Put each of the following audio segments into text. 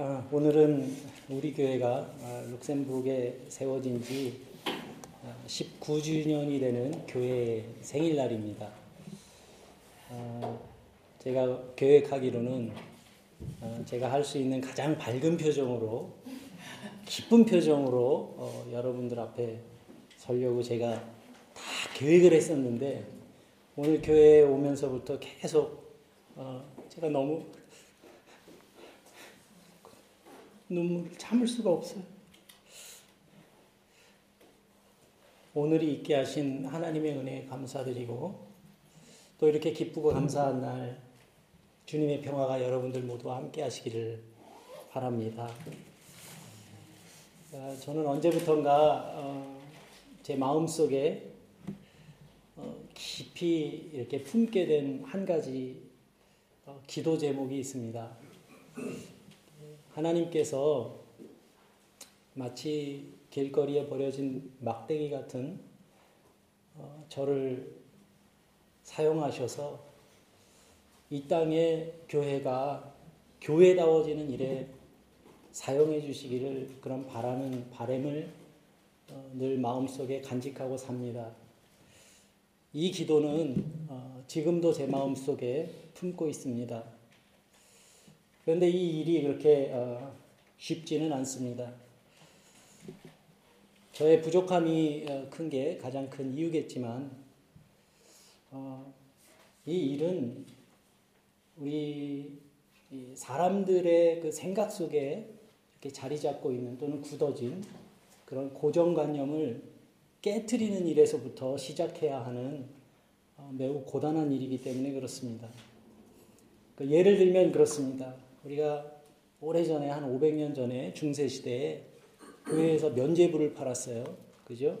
아, 오늘은 우리 교회가 아, 룩셈부르크에 세워진 지 19주년이 아, 되는 교회 생일날입니다. 아, 제가 계획하기로는 아, 제가 할 수 있는 가장 밝은 표정으로 기쁜 표정으로 어, 여러분들 앞에 서려고 제가 다 계획을 했었는데 오늘 교회에 오면서부터 계속 어, 제가 너무 눈물을 참을 수가 없어요. 오늘이 있게 하신 하나님의 은혜에 감사드리고 또 이렇게 기쁘고 감사한 날 주님의 평화가 여러분들 모두와 함께 하시기를 바랍니다. 어, 저는 언제부턴가 어, 제 마음속에 어, 깊이 이렇게 품게 된 한 가지 기도 제목이 있습니다. 하나님께서 마치 길거리에 버려진 막대기 같은 어, 저를 사용하셔서 이 땅의 교회가 교회다워지는 일에 사용해 주시기를 그런 바라는 바램을 어, 늘 마음속에 간직하고 삽니다. 이 기도는 어, 지금도 제 마음속에 품고 있습니다. 그런데 이 일이 그렇게 어, 쉽지는 않습니다. 저의 부족함이 어, 큰게 가장 큰 이유겠지만 어, 이 일은 우리 사람들의 그 생각 속에 이렇게 자리 잡고 있는 또는 굳어진 그런 고정관념을 깨뜨리는 일에서부터 시작해야 하는 매우 고단한 일이기 때문에 그렇습니다. 그 예를 들면 그렇습니다. 우리가 오래전에 한 500년 전에 중세 시대에 교회에서 면제부를 팔았어요. 그죠?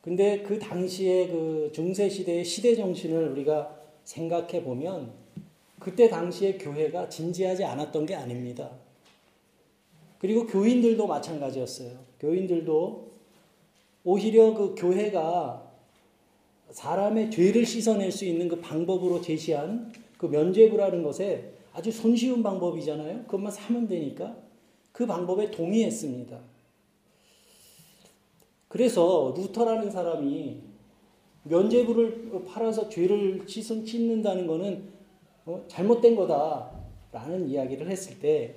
근데 그 당시에 그 중세 시대의 시대 정신을 우리가 생각해 보면 그때 당시에 교회가 진지하지 않았던 게 아닙니다. 그리고 교인들도 마찬가지였어요. 교인들도 오히려 그 교회가 사람의 죄를 씻어낼 수 있는 그 방법으로 제시한 그 면죄부라는 것에 아주 손쉬운 방법이잖아요. 그것만 사면 되니까 그 방법에 동의했습니다. 그래서 루터라는 사람이 면죄부를 팔아서 죄를 씻는다는 것은 어, 잘못된 거다라는 이야기를 했을 때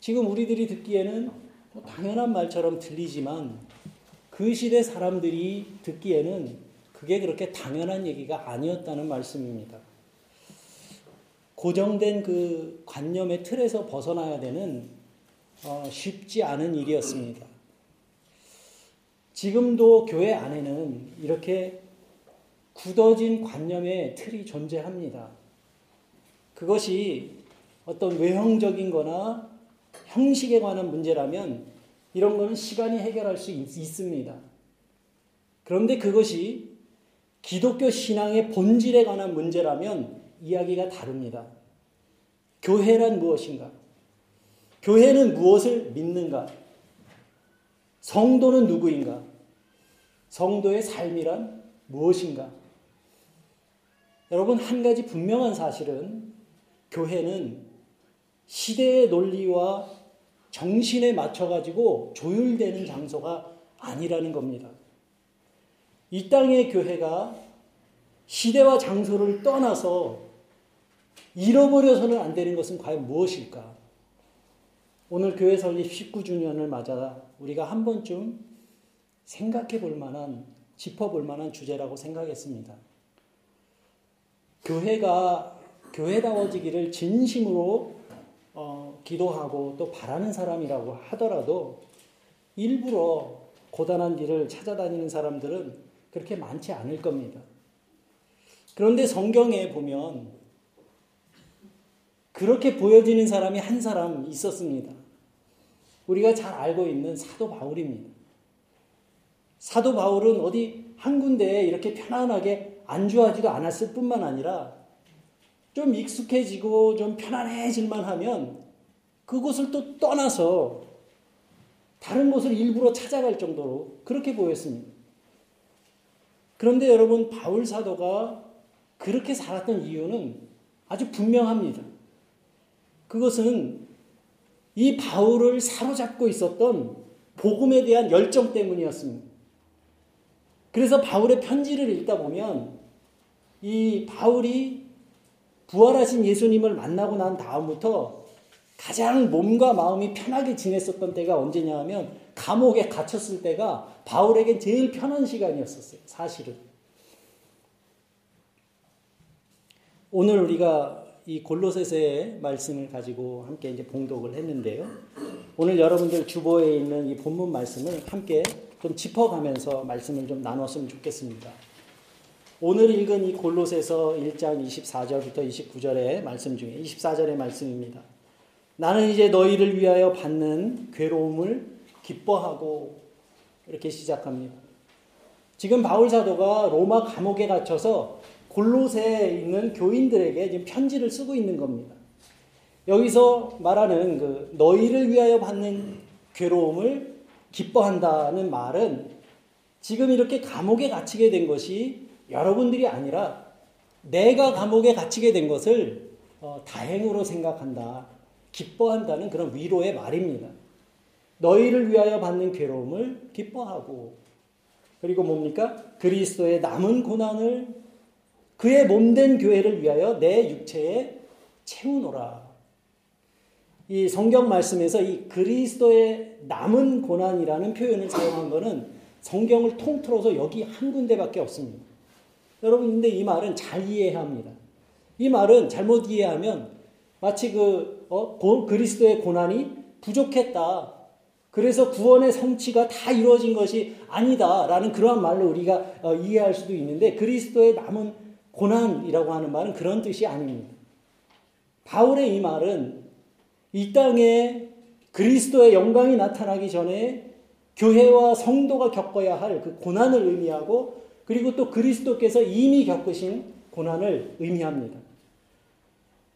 지금 우리들이 듣기에는 뭐 당연한 말처럼 들리지만 그 시대 사람들이 듣기에는 그게 그렇게 당연한 얘기가 아니었다는 말씀입니다. 고정된 그 관념의 틀에서 벗어나야 되는 어, 쉽지 않은 일이었습니다. 지금도 교회 안에는 이렇게 굳어진 관념의 틀이 존재합니다. 그것이 어떤 외형적인 거나 형식에 관한 문제라면 이런 거는 시간이 해결할 수 있, 습니다 그런데 그것이 기독교 신앙의 본질에 관한 문제라면 이야기가 다릅니다. 교회란 무엇인가? 교회는 무엇을 믿는가? 성도는 누구인가? 성도의 삶이란 무엇인가? 여러분, 한 가지 분명한 사실은 교회는 시대의 논리와 정신에 맞춰가지고 조율되는 장소가 아니라는 겁니다. 이 땅의 교회가 시대와 장소를 떠나서 잃어버려서는 안 되는 것은 과연 무엇일까? 오늘 교회 설립 19주년을 맞아 우리가 한 번쯤 생각해 볼 만한, 짚어 볼 만한 주제라고 생각했습니다. 교회가 교회다워지기를 진심으로 어, 기도하고 또 바라는 사람이라고 하더라도 일부러 고단한 길을 찾아다니는 사람들은 그렇게 많지 않을 겁니다. 그런데 성경에 보면 그렇게 보여지는 사람이 한 사람 있었습니다. 우리가 잘 알고 있는 사도 바울입니다. 사도 바울은 어디 한 군데에 이렇게 편안하게 안주하지도 않았을 뿐만 아니라 좀 익숙해지고 좀 편안해질만 하면 그곳을 또 떠나서 다른 곳을 일부러 찾아갈 정도로 그렇게 보였습니다. 그런데 여러분, 바울 사도가 그렇게 살았던 이유는 아주 분명합니다. 그것은 이 바울을 사로잡고 있었던 복음에 대한 열정 때문이었습니다. 그래서 바울의 편지를 읽다 보면 이 바울이 부활하신 예수님을 만나고 난 다음부터 가장 몸과 마음이 편하게 지냈었던 때가 언제냐 하면 감옥에 갇혔을 때가 바울에겐 제일 편한 시간이었었어요. 사실은. 오늘 우리가 이 골로새서의 말씀을 가지고 함께 이제 봉독을 했는데요. 오늘 여러분들 주보에 있는 이 본문 말씀을 함께 좀 짚어가면서 말씀을 좀 나눴으면 좋겠습니다. 오늘 읽은 이 골로새서 1장 24절부터 29절의 말씀 중에 24절의 말씀입니다. 나는 이제 너희를 위하여 받는 괴로움을 기뻐하고 이렇게 시작합니다. 지금 바울 사도가 로마 감옥에 갇혀서 골로새에 있는 교인들에게 지금 편지를 쓰고 있는 겁니다. 여기서 말하는 그 너희를 위하여 받는 괴로움을 기뻐한다는 말은 지금 이렇게 감옥에 갇히게 된 것이 여러분들이 아니라 내가 감옥에 갇히게 된 것을 어, 다행으로 생각한다. 기뻐한다는 그런 위로의 말입니다. 너희를 위하여 받는 괴로움을 기뻐하고 그리고 뭡니까? 그리스도의 남은 고난을 그의 몸된 교회를 위하여 내 육체에 채우노라. 이 성경 말씀에서 이 그리스도의 남은 고난이라는 표현을 사용한 것은 성경을 통틀어서 여기 한 군데밖에 없습니다. 여러분, 근데 이 말은 잘 이해해야 합니다. 이 말은 잘못 이해하면 마치 그, 어, 그리스도의 고난이 부족했다. 그래서 구원의 성취가 다 이루어진 것이 아니다라는 그러한 말로 우리가 어, 이해할 수도 있는데 그리스도의 남은 고난이라고 하는 말은 그런 뜻이 아닙니다. 바울의 이 말은 이 땅에 그리스도의 영광이 나타나기 전에 교회와 성도가 겪어야 할 그 고난을 의미하고 그리고 또 그리스도께서 이미 겪으신 고난을 의미합니다.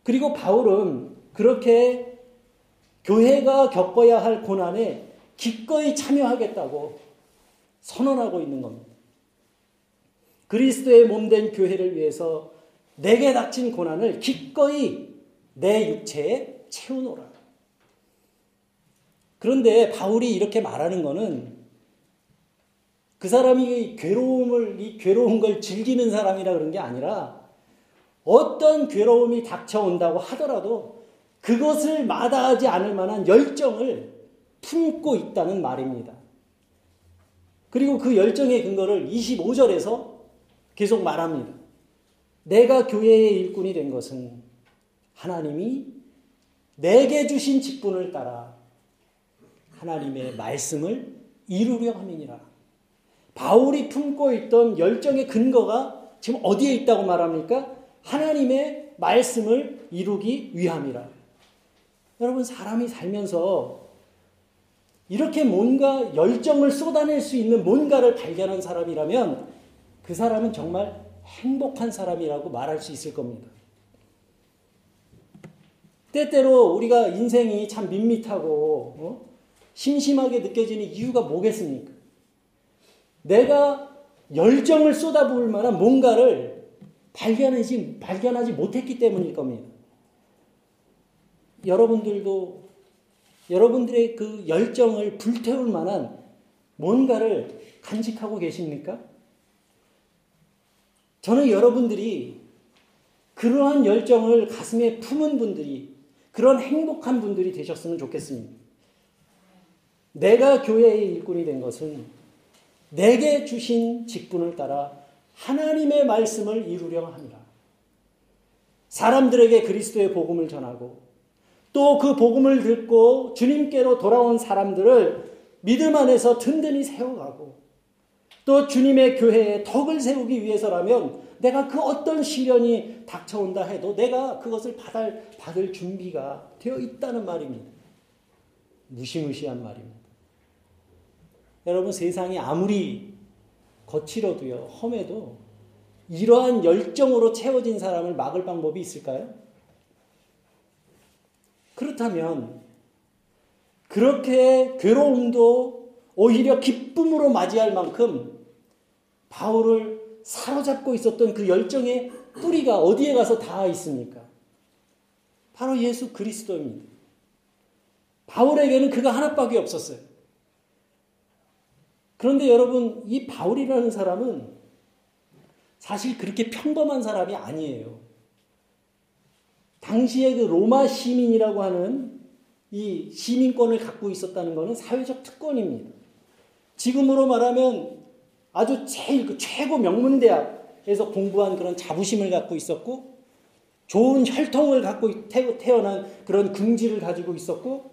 그리고 바울은 그렇게 교회가 겪어야 할 고난에 기꺼이 참여하겠다고 선언하고 있는 겁니다. 그리스도의 몸된 교회를 위해서 내게 닥친 고난을 기꺼이 내 육체에 채우노라. 그런데 바울이 이렇게 말하는 것은 그 사람이 괴로움을, 이 괴로운 걸 즐기는 사람이라 그런 게 아니라 어떤 괴로움이 닥쳐온다고 하더라도 그것을 마다하지 않을 만한 열정을 품고 있다는 말입니다. 그리고 그 열정의 근거를 25절에서 계속 말합니다. 내가 교회의 일꾼이 된 것은 하나님이 내게 주신 직분을 따라 하나님의 말씀을 이루려 함이니라. 바울이 품고 있던 열정의 근거가 지금 어디에 있다고 말합니까? 하나님의 말씀을 이루기 위함이라. 여러분, 사람이 살면서 이렇게 뭔가 열정을 쏟아낼 수 있는 뭔가를 발견한 사람이라면 그 사람은 정말 행복한 사람이라고 말할 수 있을 겁니다. 때때로 우리가 인생이 참 밋밋하고 어? 심심하게 느껴지는 이유가 뭐겠습니까? 내가 열정을 쏟아부을 만한 뭔가를 발견하지, 발견하지 못했기 때문일 겁니다. 여러분들도 여러분들의 그 열정을 불태울 만한 뭔가를 간직하고 계십니까? 저는 여러분들이 그러한 열정을 가슴에 품은 분들이 그런 행복한 분들이 되셨으면 좋겠습니다. 내가 교회의 일꾼이 된 것은 내게 주신 직분을 따라 하나님의 말씀을 이루려 합니다. 사람들에게 그리스도의 복음을 전하고 또 그 복음을 듣고 주님께로 돌아온 사람들을 믿음 안에서 든든히 세워가고 또 주님의 교회에 덕을 세우기 위해서라면 내가 그 어떤 시련이 닥쳐온다 해도 내가 그것을 받을, 받을 준비가 되어 있다는 말입니다. 무시무시한 말입니다. 여러분 세상이 아무리 거칠어도요, 험해도 이러한 열정으로 채워진 사람을 막을 방법이 있을까요? 그렇다면 그렇게 괴로움도 오히려 기쁨으로 맞이할 만큼 바울을 사로잡고 있었던 그 열정의 뿌리가 어디에 가서 닿아 있습니까? 바로 예수 그리스도입니다. 바울에게는 그가 하나밖에 없었어요. 그런데 여러분, 이 바울이라는 사람은 사실 그렇게 평범한 사람이 아니에요. 당시에 그 로마 시민이라고 하는 이 시민권을 갖고 있었다는 것은 사회적 특권입니다. 지금으로 말하면 아주 제일 그 최고 명문대학에서 공부한 그런 자부심을 갖고 있었고 좋은 혈통을 갖고 태어난 그런 긍지를 가지고 있었고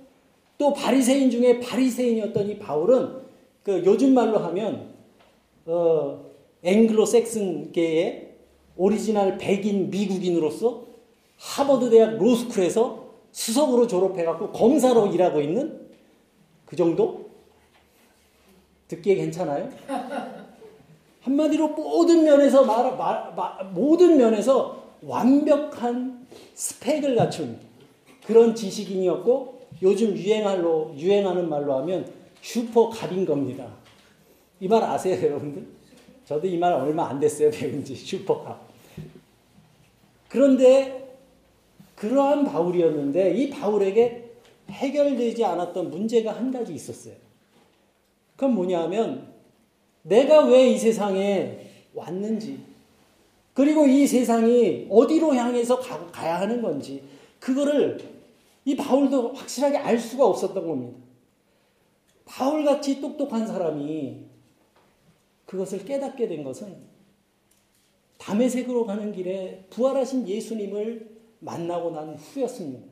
또 바리새인 중에 바리새인이었던 이 바울은 그 요즘 말로 하면 어 앵글로색슨계의 오리지널 백인 미국인으로서 하버드 대학 로스쿨에서 수석으로 졸업해갖고 검사로 일하고 있는 그 정도? 듣기에 괜찮아요? 한마디로 모든 면에서 말, 말, 말, 모든 면에서 완벽한 스펙을 갖춘 그런 지식인이었고 요즘 유행할로 유행하는 말로 하면 슈퍼 갑인 겁니다. 이 말 아세요, 여러분들? 저도 이 말 얼마 안 됐어요, 배운 지 슈퍼 갑. 그런데 그러한 바울이었는데 이 바울에게 해결되지 않았던 문제가 한 가지 있었어요. 그건 뭐냐면 내가 왜 이 세상에 왔는지 그리고 이 세상이 어디로 향해서 가, 가야 하는 건지 그거를 이 바울도 확실하게 알 수가 없었던 겁니다. 바울같이 똑똑한 사람이 그것을 깨닫게 된 것은 담에색으로 가는 길에 부활하신 예수님을 만나고 난 후였습니다.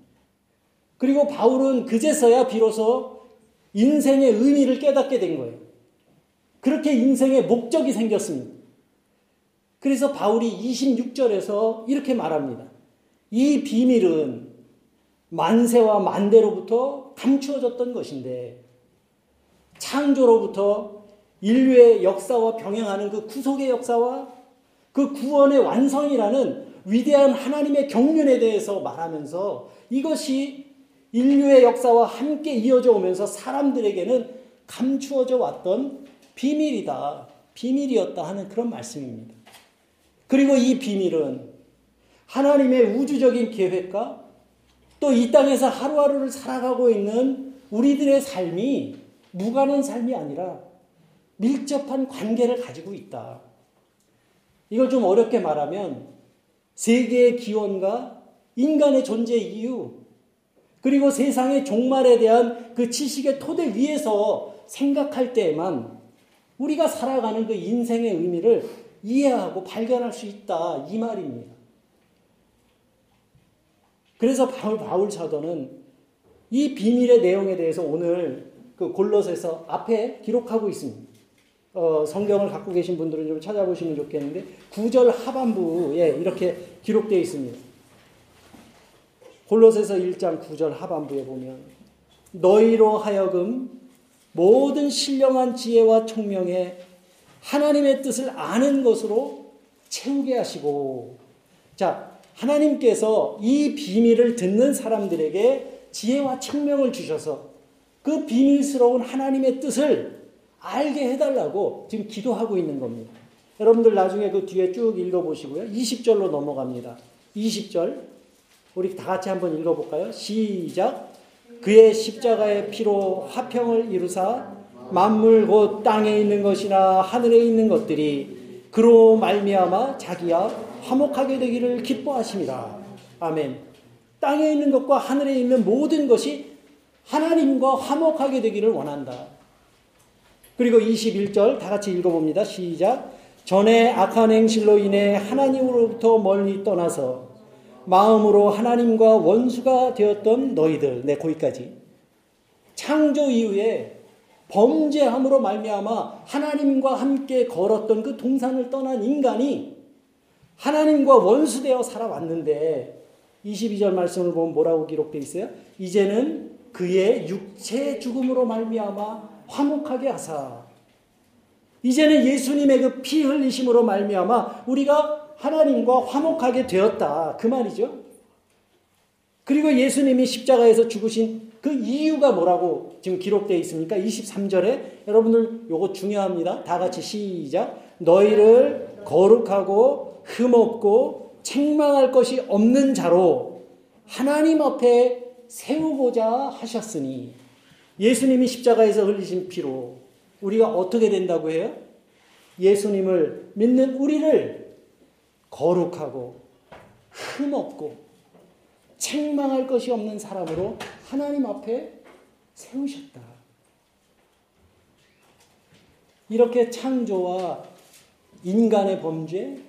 그리고 바울은 그제서야 비로소 인생의 의미를 깨닫게 된 거예요. 그렇게 인생의 목적이 생겼습니다. 그래서 바울이 26절에서 이렇게 말합니다. 이 비밀은 만세와 만대로부터 감추어졌던 것인데 창조로부터 인류의 역사와 병행하는 그 구속의 역사와 그 구원의 완성이라는 위대한 하나님의 경륜에 대해서 말하면서 이것이 인류의 역사와 함께 이어져 오면서 사람들에게는 감추어져 왔던 비밀이다. 비밀이었다 하는 그런 말씀입니다. 그리고 이 비밀은 하나님의 우주적인 계획과 또 이 땅에서 하루하루를 살아가고 있는 우리들의 삶이 무관한 삶이 아니라 밀접한 관계를 가지고 있다. 이걸 좀 어렵게 말하면 세계의 기원과 인간의 존재 이유, 그리고 세상의 종말에 대한 그 지식의 토대 위에서 생각할 때에만 우리가 살아가는 그 인생의 의미를 이해하고 발견할 수 있다. 이 말입니다. 그래서 바울, 바울 사도는 이 비밀의 내용에 대해서 오늘 그 골로새서 앞에 기록하고 있습니다. 어, 성경을 갖고 계신 분들은 좀 찾아보시면 좋겠는데 9절 하반부에 이렇게 기록되어 있습니다. 골로새서 1장 9절 하반부에 보면 너희로 하여금 모든 신령한 지혜와 총명에 하나님의 뜻을 아는 것으로 채우게 하시고 자 하나님께서 이 비밀을 듣는 사람들에게 지혜와 총명을 주셔서 그 비밀스러운 하나님의 뜻을 알게 해달라고 지금 기도하고 있는 겁니다. 여러분들 나중에 그 뒤에 쭉 읽어보시고요. 20절로 넘어갑니다. 20절. 우리 다 같이 한번 읽어볼까요? 시작. 그의 십자가의 피로 화평을 이루사 만물 곧 땅에 있는 것이나 하늘에 있는 것들이 그로 말미암아 자기야 화목하게 되기를 기뻐하십니다. 아멘. 땅에 있는 것과 하늘에 있는 모든 것이 하나님과 화목하게 되기를 원한다. 그리고 21절 다 같이 읽어봅니다. 시작. 전에 악한 행실로 인해 하나님으로부터 멀리 떠나서 마음으로 하나님과 원수가 되었던 너희들. 네, 거기까지. 창조 이후에 범죄함으로 말미암아 하나님과 함께 걸었던 그 동산을 떠난 인간이 하나님과 원수되어 살아왔는데 22절 말씀을 보면 뭐라고 기록되어 있어요? 이제는 그의 육체 죽음으로 말미암아 화목하게 하사 이제는 예수님의 그 피 흘리심으로 말미암아 우리가 하나님과 화목하게 되었다 그 말이죠. 그리고 예수님이 십자가에서 죽으신 그 이유가 뭐라고 지금 기록되어 있습니까? 23절에 여러분들 요거 중요합니다. 다 같이 시작. 너희를 거룩하고 흠없고 책망할 것이 없는 자로 하나님 앞에 세우고자 하셨으니 예수님이 십자가에서 흘리신 피로 우리가 어떻게 된다고 해요? 예수님을 믿는 우리를 거룩하고 흠없고 책망할 것이 없는 사람으로 하나님 앞에 세우셨다. 이렇게 창조와 인간의 범죄,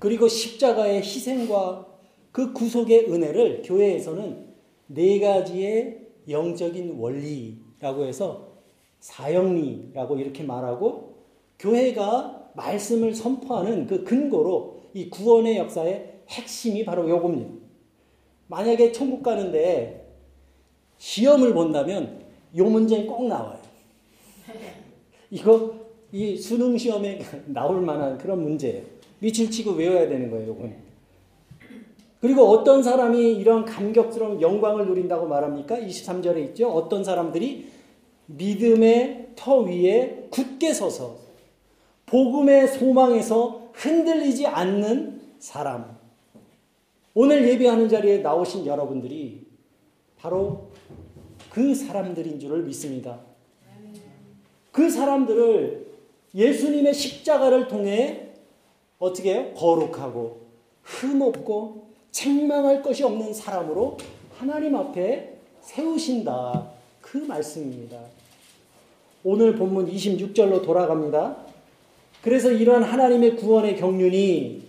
그리고 십자가의 희생과 그 구속의 은혜를 교회에서는 네 가지의 영적인 원리라고 해서 사형리라고 이렇게 말하고 교회가 말씀을 선포하는 그 근거로 이 구원의 역사의 핵심이 바로 요겁니다. 만약에 천국 가는데 시험을 본다면 요 문제는 꼭 나와요. 이거 이 수능 시험에 나올 만한 그런 문제예요. 밑을 치고 외워야 되는 거예요, 요건. 그리고 어떤 사람이 이런 감격스러운 영광을 누린다고 말합니까? 23절에 있죠. 어떤 사람들이 믿음의 터 위에 굳게 서서 복음의 소망에서 흔들리지 않는 사람. 오늘 예배하는 자리에 나오신 여러분들이 바로 그 사람들인 줄을 믿습니다. 그 사람들을 예수님의 십자가를 통해 어떻게? 거룩하고 흠없고 책망할 것이 없는 사람으로 하나님 앞에 세우신다. 그 말씀입니다. 오늘 본문 26절로 돌아갑니다. 그래서 이러한 하나님의 구원의 경륜이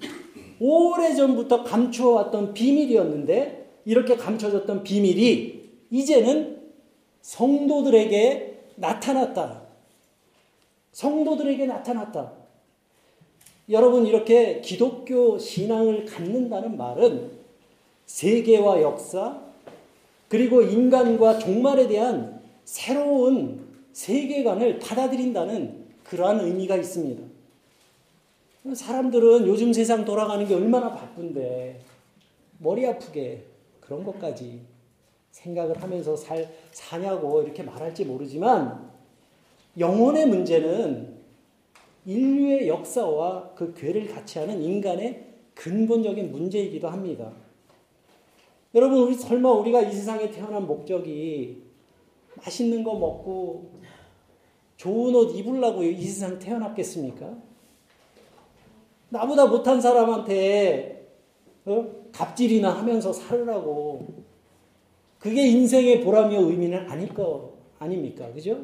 오래전부터 감추어왔던 비밀이었는데 이렇게 감춰졌던 비밀이 이제는 성도들에게 나타났다. 성도들에게 나타났다. 여러분, 이렇게 기독교 신앙을 갖는다는 말은 세계와 역사, 그리고 인간과 종말에 대한 새로운 세계관을 받아들인다는 그러한 의미가 있습니다. 사람들은 요즘 세상 돌아가는 게 얼마나 바쁜데, 머리 아프게 그런 것까지 생각을 하면서 살, 사냐고 이렇게 말할지 모르지만, 영혼의 문제는 인류의 역사와 그 괴를 같이 하는 인간의 근본적인 문제이기도 합니다. 여러분, 우리 설마 우리가 이 세상에 태어난 목적이 맛있는 거 먹고 좋은 옷 입으려고 이 세상 태어났겠습니까? 나보다 못한 사람한테 어? 갑질이나 하면서 살으라고 그게 인생의 보람이요 의미는 아닐 거 아닙니까? 그죠?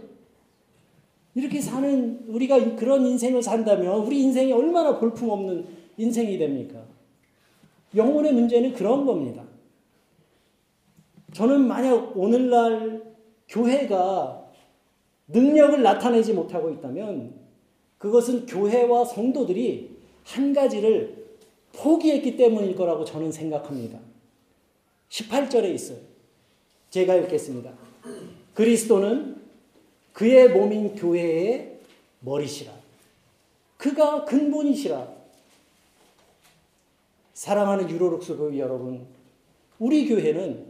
이렇게 사는 우리가 그런 인생을 산다면 우리 인생이 얼마나 볼품없는 인생이 됩니까? 영혼의 문제는 그런 겁니다. 저는 만약 오늘날 교회가 능력을 나타내지 못하고 있다면 그것은 교회와 성도들이 한 가지를 포기했기 때문일 거라고 저는 생각합니다. 18절에 있어요. 제가 읽겠습니다. 그리스도는 그의 몸인 교회의 머리시라. 그가 근본이시라. 사랑하는 유로룩스 교회 여러분, 우리 교회는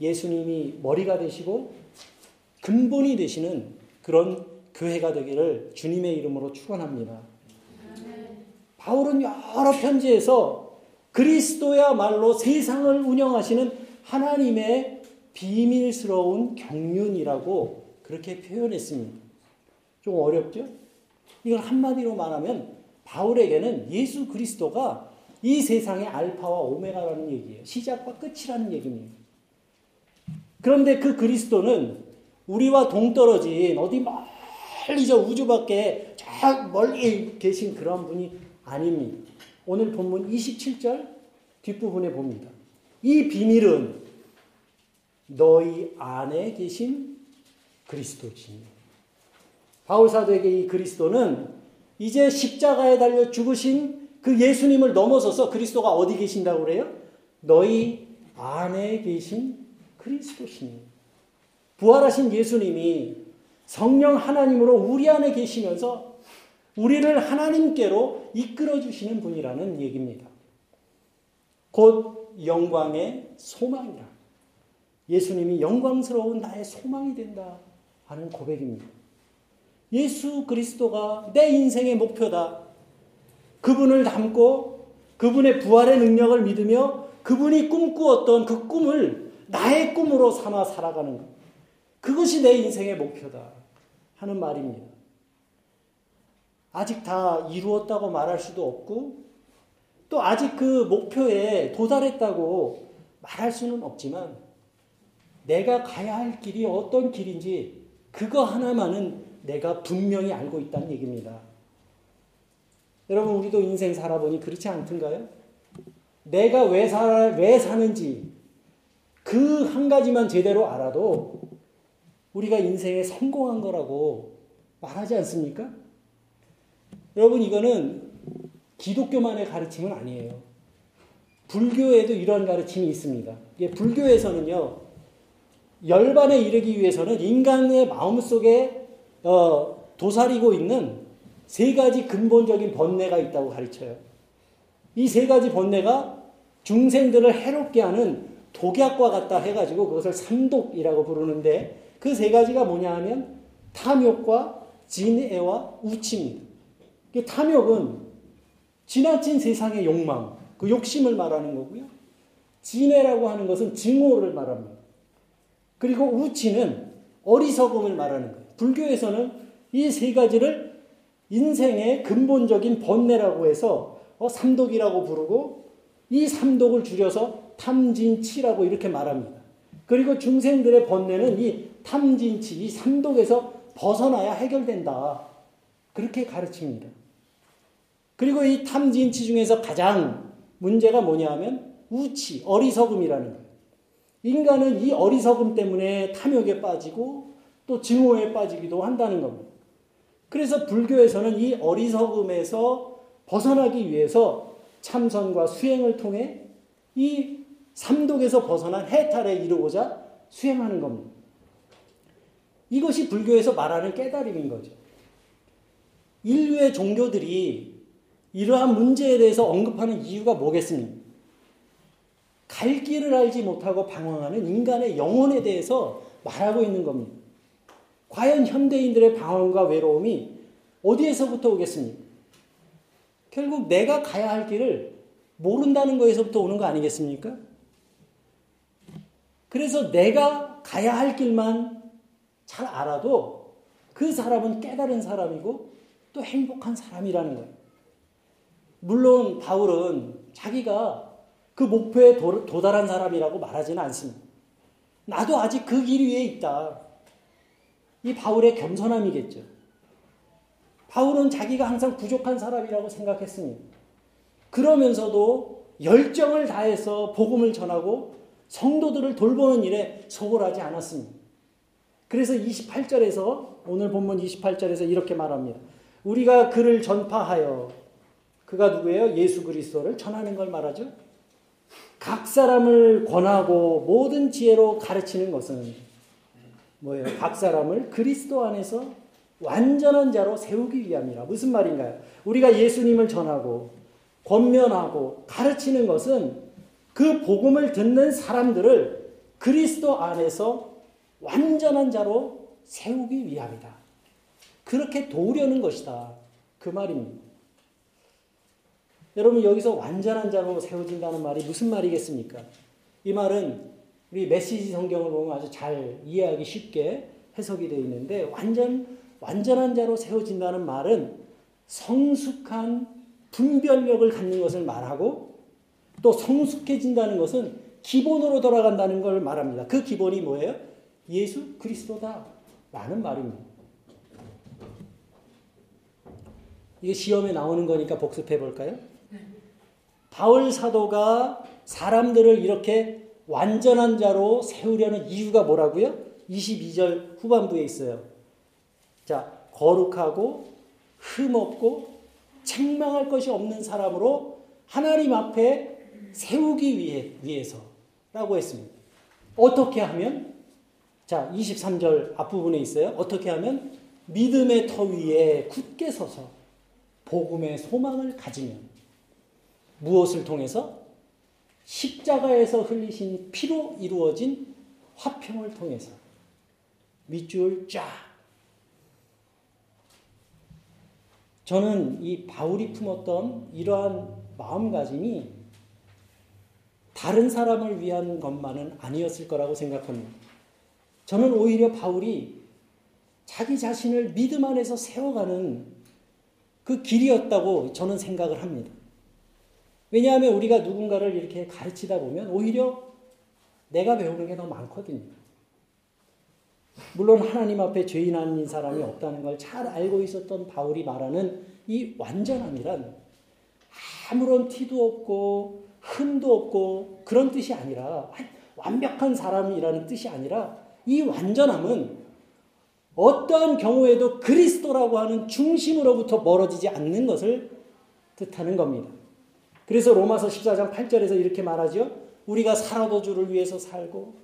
예수님이 머리가 되시고 근본이 되시는 그런 교회가 되기를 주님의 이름으로 축원합니다. 바울은 여러 편지에서 그리스도야말로 세상을 운영하시는 하나님의 비밀스러운 경륜이라고 그렇게 표현했습니다. 좀 어렵죠? 이걸 한마디로 말하면 바울에게는 예수 그리스도가 이 세상의 알파와 오메가라는 얘기예요. 시작과 끝이라는 얘기입니다. 그런데 그 그리스도는 우리와 동떨어진 어디 멀리 저 우주 밖에 저 멀리 계신 그런 분이 아닙니다. 오늘 본문 27절 뒷부분에 봅니다. 이 비밀은 너희 안에 계신 그리스도지. 바울 사도에게 이 그리스도는 이제 십자가에 달려 죽으신 그 예수님을 넘어서서 그리스도가 어디 계신다고 그래요? 너희 안에 계신 그리스도시니. 부활하신 예수님이 성령 하나님으로 우리 안에 계시면서 우리를 하나님께로 이끌어 주시는 분이라는 얘기입니다. 곧 영광의 소망이라. 예수님이 영광스러운 나의 소망이 된다. 하는 고백입니다. 예수 그리스도가 내 인생의 목표다. 그분을 닮고 그분의 부활의 능력을 믿으며 그분이 꿈꾸었던 그 꿈을 나의 꿈으로 삼아 살아가는 것. 그것이 내 인생의 목표다. 하는 말입니다. 아직 다 이루었다고 말할 수도 없고, 또 아직 그 목표에 도달했다고 말할 수는 없지만, 내가 가야 할 길이 어떤 길인지, 그거 하나만은 내가 분명히 알고 있다는 얘기입니다. 여러분, 우리도 인생 살아보니 그렇지 않던가요? 내가 왜, 살, 왜 사는지 그 한 가지만 제대로 알아도 우리가 인생에 성공한 거라고 말하지 않습니까? 여러분, 이거는 기독교만의 가르침은 아니에요. 불교에도 이런 가르침이 있습니다. 불교에서는요, 열반에 이르기 위해서는 인간의 마음속에 어, 도사리고 있는 세 가지 근본적인 번뇌가 있다고 가르쳐요. 이 세 가지 번뇌가 중생들을 해롭게 하는 독약과 같다 해가지고 그것을 삼독이라고 부르는데 그 세 가지가 뭐냐 하면 탐욕과 진애와 우치입니다. 탐욕은 지나친 세상의 욕망, 그 욕심을 말하는 거고요. 진애라고 하는 것은 증오를 말합니다. 그리고 우치는 어리석음을 말하는 거예요. 불교에서는 이 세 가지를 인생의 근본적인 번뇌라고 해서 어, 삼독이라고 부르고 이 삼독을 줄여서 탐진치라고 이렇게 말합니다. 그리고 중생들의 번뇌는 이 탐진치, 이 삼독에서 벗어나야 해결된다. 그렇게 가르칩니다. 그리고 이 탐진치 중에서 가장 문제가 뭐냐 하면 우치, 어리석음이라는 거예요. 인간은 이 어리석음 때문에 탐욕에 빠지고 또 증오에 빠지기도 한다는 겁니다. 그래서 불교에서는 이 어리석음에서 벗어나기 위해서 참선과 수행을 통해 이 삼독에서 벗어난 해탈에 이르고자 수행하는 겁니다. 이것이 불교에서 말하는 깨달음인 거죠. 인류의 종교들이 이러한 문제에 대해서 언급하는 이유가 뭐겠습니까? 갈 길을 알지 못하고 방황하는 인간의 영혼에 대해서 말하고 있는 겁니다. 과연 현대인들의 방황과 외로움이 어디에서부터 오겠습니까? 결국 내가 가야 할 길을 모른다는 거에서부터 오는 거 아니겠습니까? 그래서 내가 가야 할 길만 잘 알아도 그 사람은 깨달은 사람이고 또 행복한 사람이라는 거예요. 물론 바울은 자기가 그 목표에 도, 달한 사람이라고 말하지는 않습니다. 나도 아직 그 길 위에 있다. 이 바울의 겸손함이겠죠. 바울은 자기가 항상 부족한 사람이라고 생각했습니다. 그러면서도 열정을 다해서 복음을 전하고 성도들을 돌보는 일에 소홀하지 않았습니다. 그래서 28절에서 오늘 본문 28절에서 이렇게 말합니다. 우리가 그를 전파하여 그가 누구예요? 예수 그리스도를 전하는 걸 말하죠. 각 사람을 권하고 모든 지혜로 가르치는 것은 뭐예요? 각 사람을 그리스도 안에서 완전한 자로 세우기 위함이라. 무슨 말인가요? 우리가 예수님을 전하고 권면하고 가르치는 것은 그 복음을 듣는 사람들을 그리스도 안에서 완전한 자로 세우기 위함이다. 그렇게 도우려는 것이다. 그 말입니다. 여러분 여기서 완전한 자로 세워진다는 말이 무슨 말이겠습니까? 이 말은 우리 메시지 성경을 보면 아주 잘 이해하기 쉽게 해석이 되어 있는데 완전 완전한 자로 세워진다는 말은 성숙한 분별력을 갖는 것을 말하고 또 성숙해진다는 것은 기본으로 돌아간다는 걸 말합니다. 그 기본이 뭐예요? 예수 그리스도다. 라는 말입니다. 이게 시험에 나오는 거니까 복습해 볼까요? 바울 사도가 사람들을 이렇게 완전한 자로 세우려는 이유가 뭐라고요? 22절 후반부에 있어요. 자, 거룩하고 흠없고 책망할 것이 없는 사람으로 하나님 앞에 세우기 위해, 위해서라고 했습니다. 어떻게 하면? 자, 23절 앞부분에 있어요. 어떻게 하면? 믿음의 터 위에 굳게 서서 복음의 소망을 가지면 무엇을 통해서? 십자가에서 흘리신 피로 이루어진 화평을 통해서 밑줄 쫙. 저는 이 바울이 품었던 이러한 마음가짐이 다른 사람을 위한 것만은 아니었을 거라고 생각합니다. 저는 오히려 바울이 자기 자신을 믿음 안에서 세워가는 그 길이었다고 저는 생각을 합니다. 왜냐하면 우리가 누군가를 이렇게 가르치다 보면 오히려 내가 배우는 게 더 많거든요. 물론 하나님 앞에 죄인 아닌 사람이 없다는 걸 잘 알고 있었던 바울이 말하는 이 완전함이란 아무런 티도 없고 흠도 없고 그런 뜻이 아니라 완벽한 사람이라는 뜻이 아니라 이 완전함은 어떠한 경우에도 그리스도라고 하는 중심으로부터 멀어지지 않는 것을 뜻하는 겁니다. 그래서 로마서 14장 8절에서 이렇게 말하죠. 우리가 살아도 주를 위해서 살고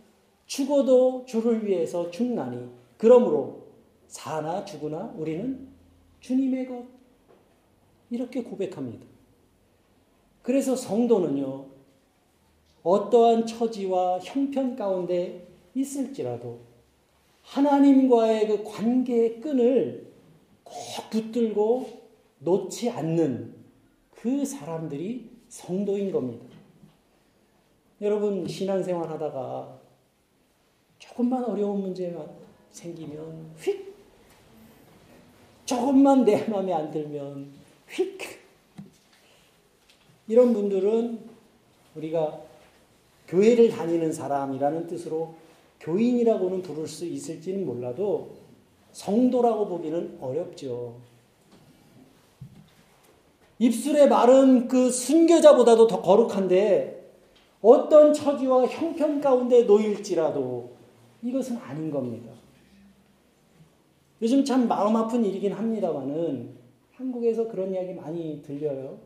죽어도 주를 위해서 죽나니 그러므로 사나 죽으나 우리는 주님의 것 이렇게 고백합니다. 그래서 성도는요 어떠한 처지와 형편 가운데 있을지라도 하나님과의 그 관계의 끈을 꼭 붙들고 놓지 않는 그 사람들이 성도인 겁니다. 여러분 신앙생활 하다가 조금만 어려운 문제가 생기면 휙 조금만 내 마음에 안 들면 휙 이런 분들은 우리가 교회를 다니는 사람이라는 뜻으로 교인이라고는 부를 수 있을지는 몰라도 성도라고 보기는 어렵죠. 입술의 말은 그 순교자보다도 더 거룩한데 어떤 처지와 형편 가운데 놓일지라도 이것은 아닌 겁니다. 요즘 참 마음 아픈 일이긴 합니다만은 한국에서 그런 이야기 많이 들려요.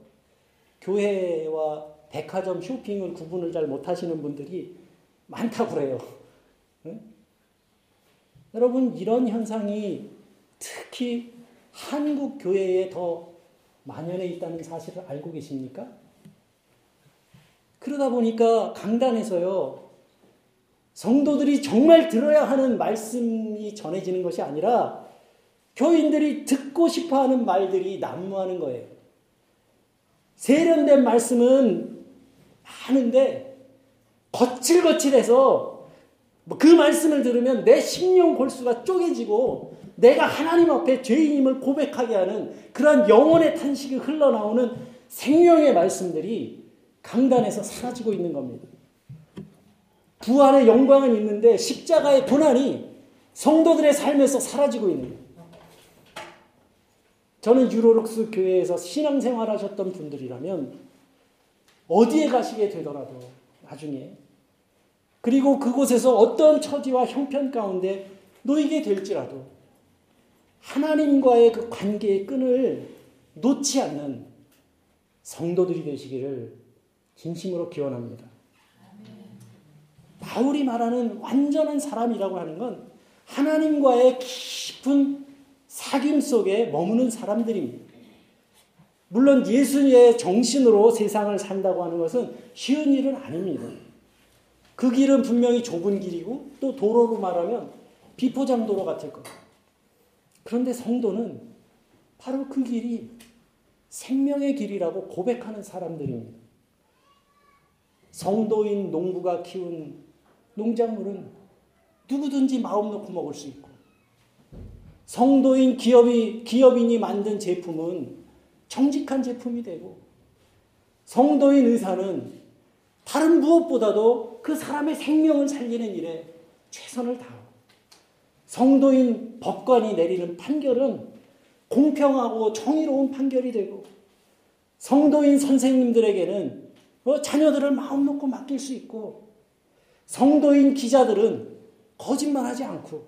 교회와 백화점 쇼핑을 구분을 잘 못하시는 분들이 많다고 그래요. 네? 여러분 이런 현상이 특히 한국 교회에 더 만연해 있다는 사실을 알고 계십니까? 그러다 보니까 강단에서요, 성도들이 정말 들어야 하는 말씀이 전해지는 것이 아니라 교인들이 듣고 싶어 하는 말들이 난무하는 거예요. 세련된 말씀은 많은데 거칠거칠해서 그 말씀을 들으면 내 심령 골수가 쪼개지고 내가 하나님 앞에 죄인임을 고백하게 하는 그러한 영혼의 탄식이 흘러나오는 생명의 말씀들이 강단에서 사라지고 있는 겁니다. 부활의 영광은 있는데 십자가의 고난이 성도들의 삶에서 사라지고 있는 거예요. 저는 유로룩스 교회에서 신앙생활 하셨던 분들이라면 어디에 가시게 되더라도 나중에 그리고 그곳에서 어떤 처지와 형편 가운데 놓이게 될지라도 하나님과의 그 관계의 끈을 놓지 않는 성도들이 되시기를 진심으로 기원합니다. 바울이 말하는 완전한 사람이라고 하는 건 하나님과의 깊은 사귐 속에 머무는 사람들입니다. 물론 예수의 정신으로 세상을 산다고 하는 것은 쉬운 일은 아닙니다. 그 길은 분명히 좁은 길이고 또 도로로 말하면 비포장도로 같을 겁니다. 그런데 성도는 바로 그 길이 생명의 길이라고 고백하는 사람들입니다. 성도인 농부가 키운 농작물은 누구든지 마음 놓고 먹을 수 있고, 성도인 기업이, 기업인이 만든 제품은 정직한 제품이 되고, 성도인 의사는 다른 무엇보다도 그 사람의 생명을 살리는 일에 최선을 다하고, 성도인 법관이 내리는 판결은 공평하고 정의로운 판결이 되고 성도인 선생님들에게는 어, 자녀들을 마음 놓고 맡길 수 있고 성도인 기자들은 거짓말하지 않고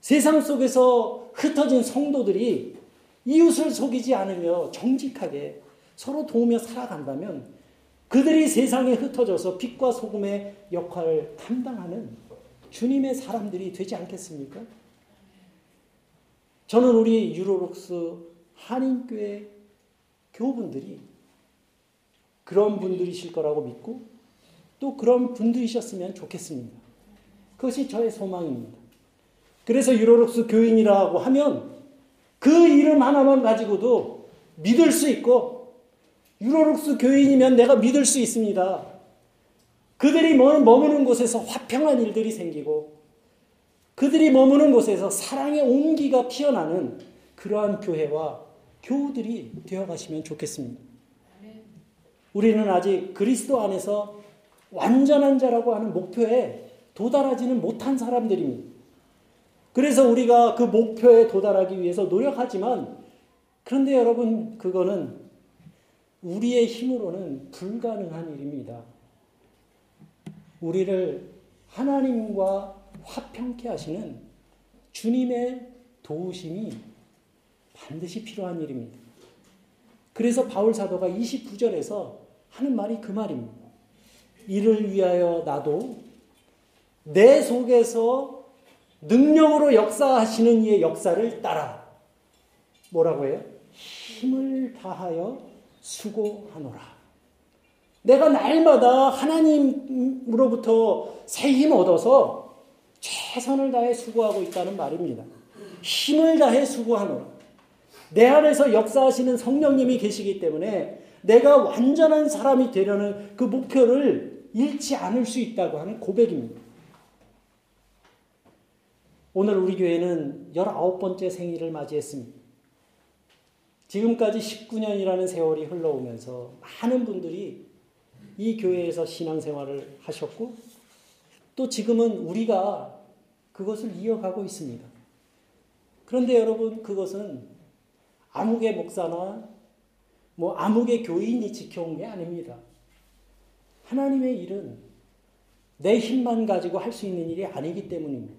세상 속에서 흩어진 성도들이 이웃을 속이지 않으며 정직하게 서로 도우며 살아간다면 그들이 세상에 흩어져서 빛과 소금의 역할을 감당하는 주님의 사람들이 되지 않겠습니까? 저는 우리 유로록스 한인교회 교우분들이 그런 분들이실 거라고 믿고 또 그런 분들이셨으면 좋겠습니다. 그것이 저의 소망입니다. 그래서 유로록스 교인이라고 하면 그 이름 하나만 가지고도 믿을 수 있고 유로록스 교인이면 내가 믿을 수 있습니다. 그들이 머무는 곳에서 화평한 일들이 생기고 그들이 머무는 곳에서 사랑의 온기가 피어나는 그러한 교회와 교우들이 되어가시면 좋겠습니다. 우리는 아직 그리스도 안에서 완전한 자라고 하는 목표에 도달하지는 못한 사람들입니다. 그래서 우리가 그 목표에 도달하기 위해서 노력하지만 그런데 여러분 그거는 우리의 힘으로는 불가능한 일입니다. 우리를 하나님과 화평케 하시는 주님의 도우심이 반드시 필요한 일입니다. 그래서 바울 사도가 29절에서 하는 말이 그 말입니다. 이를 위하여 나도 내 속에서 능력으로 역사하시는 이의 역사를 따라 뭐라고 해요? 힘을 다하여 수고하노라. 내가 날마다 하나님으로부터 새 힘 얻어서 최선을 다해 수고하고 있다는 말입니다. 힘을 다해 수고하노라. 내 안에서 역사하시는 성령님이 계시기 때문에 내가 완전한 사람이 되려는 그 목표를 잃지 않을 수 있다고 하는 고백입니다. 오늘 우리 교회는 19번째 생일을 맞이했습니다. 지금까지 19년이라는 세월이 흘러오면서 많은 분들이 이 교회에서 신앙생활을 하셨고 또 지금은 우리가 그것을 이어가고 있습니다. 그런데 여러분 그것은 암흑의 목사나 뭐 암흑의 교인이 지켜온 게 아닙니다. 하나님의 일은 내 힘만 가지고 할 수 있는 일이 아니기 때문입니다.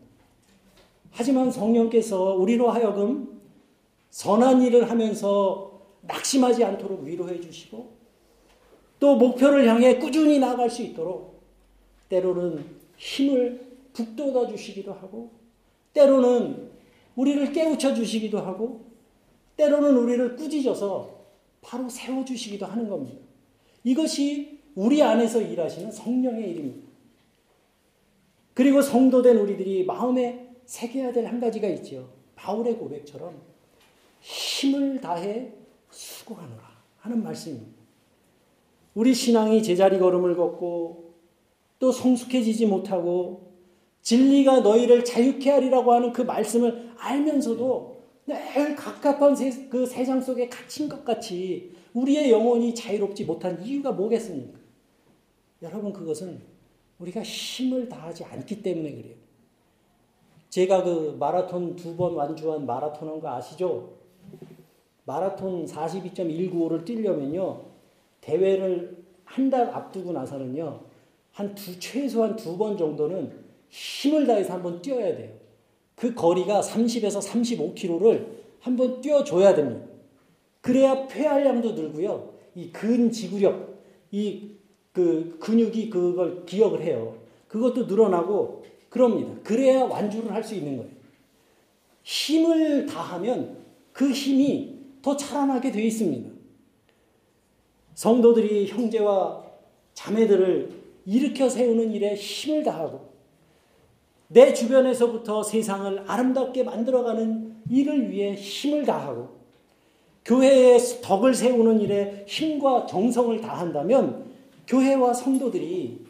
하지만 성령께서 우리로 하여금 선한 일을 하면서 낙심하지 않도록 위로해 주시고 또 목표를 향해 꾸준히 나아갈 수 있도록 때로는 힘을 북돋아 주시기도 하고 때로는 우리를 깨우쳐 주시기도 하고 때로는 우리를 꾸짖어서 바로 세워 주시기도 하는 겁니다. 이것이 우리 안에서 일하시는 성령의 일입니다. 그리고 성도된 우리들이 마음에 새겨야 될 한 가지가 있죠. 바울의 고백처럼 힘을 다해 수고하노라 하는 말씀입니다. 우리 신앙이 제자리 걸음을 걷고 또 성숙해지지 못하고 진리가 너희를 자유케 하리라고 하는 그 말씀을 알면서도 늘 갑갑한 세, 그 세상 속에 갇힌 것 같이 우리의 영혼이 자유롭지 못한 이유가 뭐겠습니까? 여러분 그것은 우리가 힘을 다하지 않기 때문에 그래요. 제가 그 마라톤 두 번 완주한 마라톤 한 거 아시죠? 마라톤 42.195를 뛰려면요. 대회를 한 달 앞두고 나서는요. 한 두, 최소한 두 번 정도는 힘을 다해서 한번 뛰어야 돼요. 그 거리가 30에서 35km를 한번 뛰어줘야 됩니다. 그래야 폐활량도 늘고요. 이 근지구력, 이 그 근육이 그걸 기억을 해요. 그것도 늘어나고 그럽니다. 그래야 완주를 할 수 있는 거예요. 힘을 다하면 그 힘이 더 자라나게 되어 있습니다. 성도들이 형제와 자매들을 일으켜 세우는 일에 힘을 다하고 내 주변에서부터 세상을 아름답게 만들어가는 일을 위해 힘을 다하고 교회의 덕을 세우는 일에 힘과 정성을 다한다면 교회와 성도들이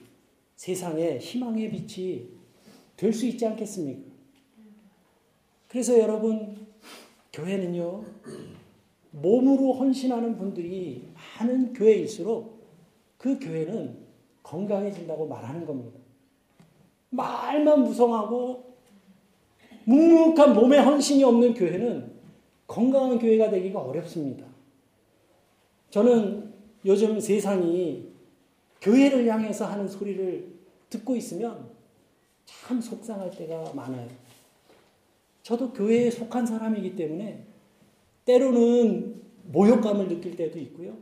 세상에 희망의 빛이 될 수 있지 않겠습니까? 그래서 여러분, 교회는요, 몸으로 헌신하는 분들이 많은 교회일수록 그 교회는 건강해진다고 말하는 겁니다. 말만 무성하고 묵묵한 몸에 헌신이 없는 교회는 건강한 교회가 되기가 어렵습니다. 저는 요즘 세상이 교회를 향해서 하는 소리를 듣고 있으면 참 속상할 때가 많아요. 저도 교회에 속한 사람이기 때문에 때로는 모욕감을 느낄 때도 있고요.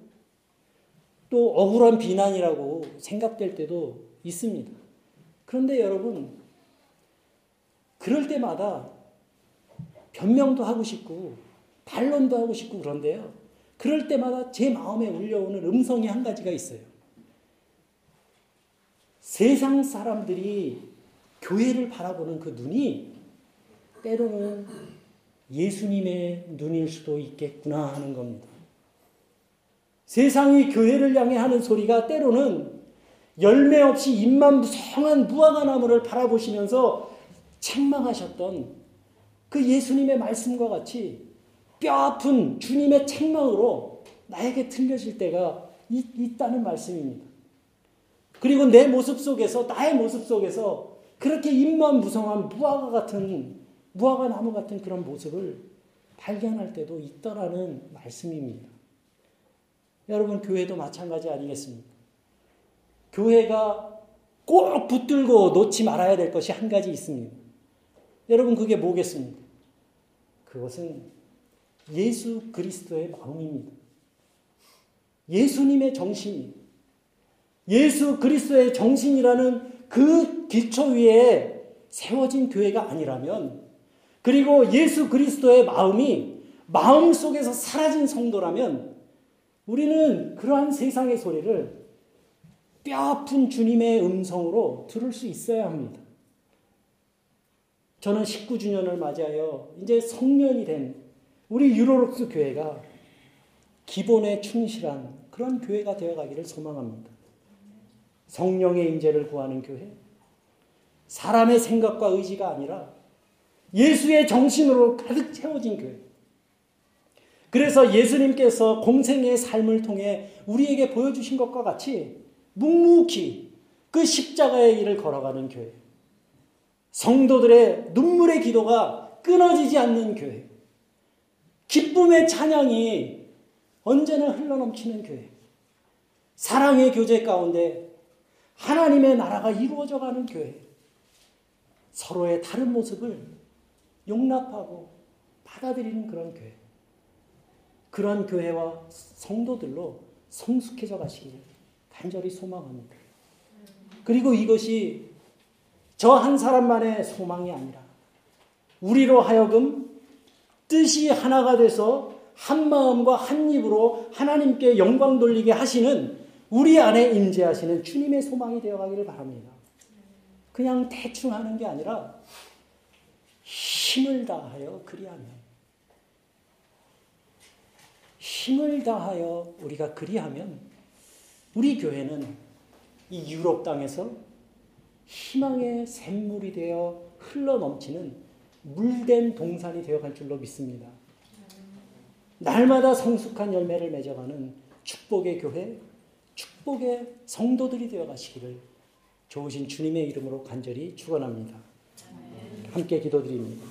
또 억울한 비난이라고 생각될 때도 있습니다. 그런데 여러분, 그럴 때마다 변명도 하고 싶고, 반론도 하고 싶고 그런데요. 그럴 때마다 제 마음에 울려오는 음성이 한 가지가 있어요. 세상 사람들이 교회를 바라보는 그 눈이 때로는 예수님의 눈일 수도 있겠구나 하는 겁니다. 세상이 교회를 향해 하는 소리가 때로는 열매 없이 잎만 무성한 무화과 나무를 바라보시면서 책망하셨던 그 예수님의 말씀과 같이 뼈아픈 주님의 책망으로 나에게 들려질 때가 있, 있다는 말씀입니다. 그리고 내 모습 속에서, 나의 모습 속에서 그렇게 잎만 무성한 무화과 같은, 무화과 나무 같은 그런 모습을 발견할 때도 있더라는 말씀입니다. 여러분, 교회도 마찬가지 아니겠습니까? 교회가 꼭 붙들고 놓지 말아야 될 것이 한 가지 있습니다. 여러분, 그게 뭐겠습니까? 그것은 예수 그리스도의 마음입니다. 예수님의 정신이 예수 그리스도의 정신이라는 그 기초 위에 세워진 교회가 아니라면 그리고 예수 그리스도의 마음이 마음 속에서 사라진 성도라면 우리는 그러한 세상의 소리를 뼈아픈 주님의 음성으로 들을 수 있어야 합니다. 저는 19주년을 맞이하여 이제 성년이 된 우리 유로록스 교회가 기본에 충실한 그런 교회가 되어가기를 소망합니다. 성령의 임재를 구하는 교회, 사람의 생각과 의지가 아니라 예수의 정신으로 가득 채워진 교회. 그래서 예수님께서 공생의 삶을 통해 우리에게 보여주신 것과 같이 묵묵히 그 십자가의 길을 걸어가는 교회. 성도들의 눈물의 기도가 끊어지지 않는 교회. 기쁨의 찬양이 언제나 흘러넘치는 교회. 사랑의 교제 가운데 하나님의 나라가 이루어져 가는 교회. 서로의 다른 모습을 용납하고 받아들이는 그런 교회. 그런 교회와 성도들로 성숙해져 가시길 간절히 소망합니다. 그리고 이것이 저 한 사람만의 소망이 아니라 우리로 하여금 뜻이 하나가 돼서 한 마음과 한 입으로 하나님께 영광 돌리게 하시는 우리 안에 임재하시는 주님의 소망이 되어 가기를 바랍니다. 그냥 대충 하는 게 아니라 힘을 다하여 그리하면 힘을 다하여 우리가 그리하면 우리 교회는 이 유럽 땅에서 희망의 샘물이 되어 흘러 넘치는 물된 동산이 되어 갈 줄로 믿습니다. 날마다 성숙한 열매를 맺어가는 축복의 교회, 축복의 성도들이 되어 가시기를 좋으신 주님의 이름으로 간절히 축원합니다. 함께 기도드립니다.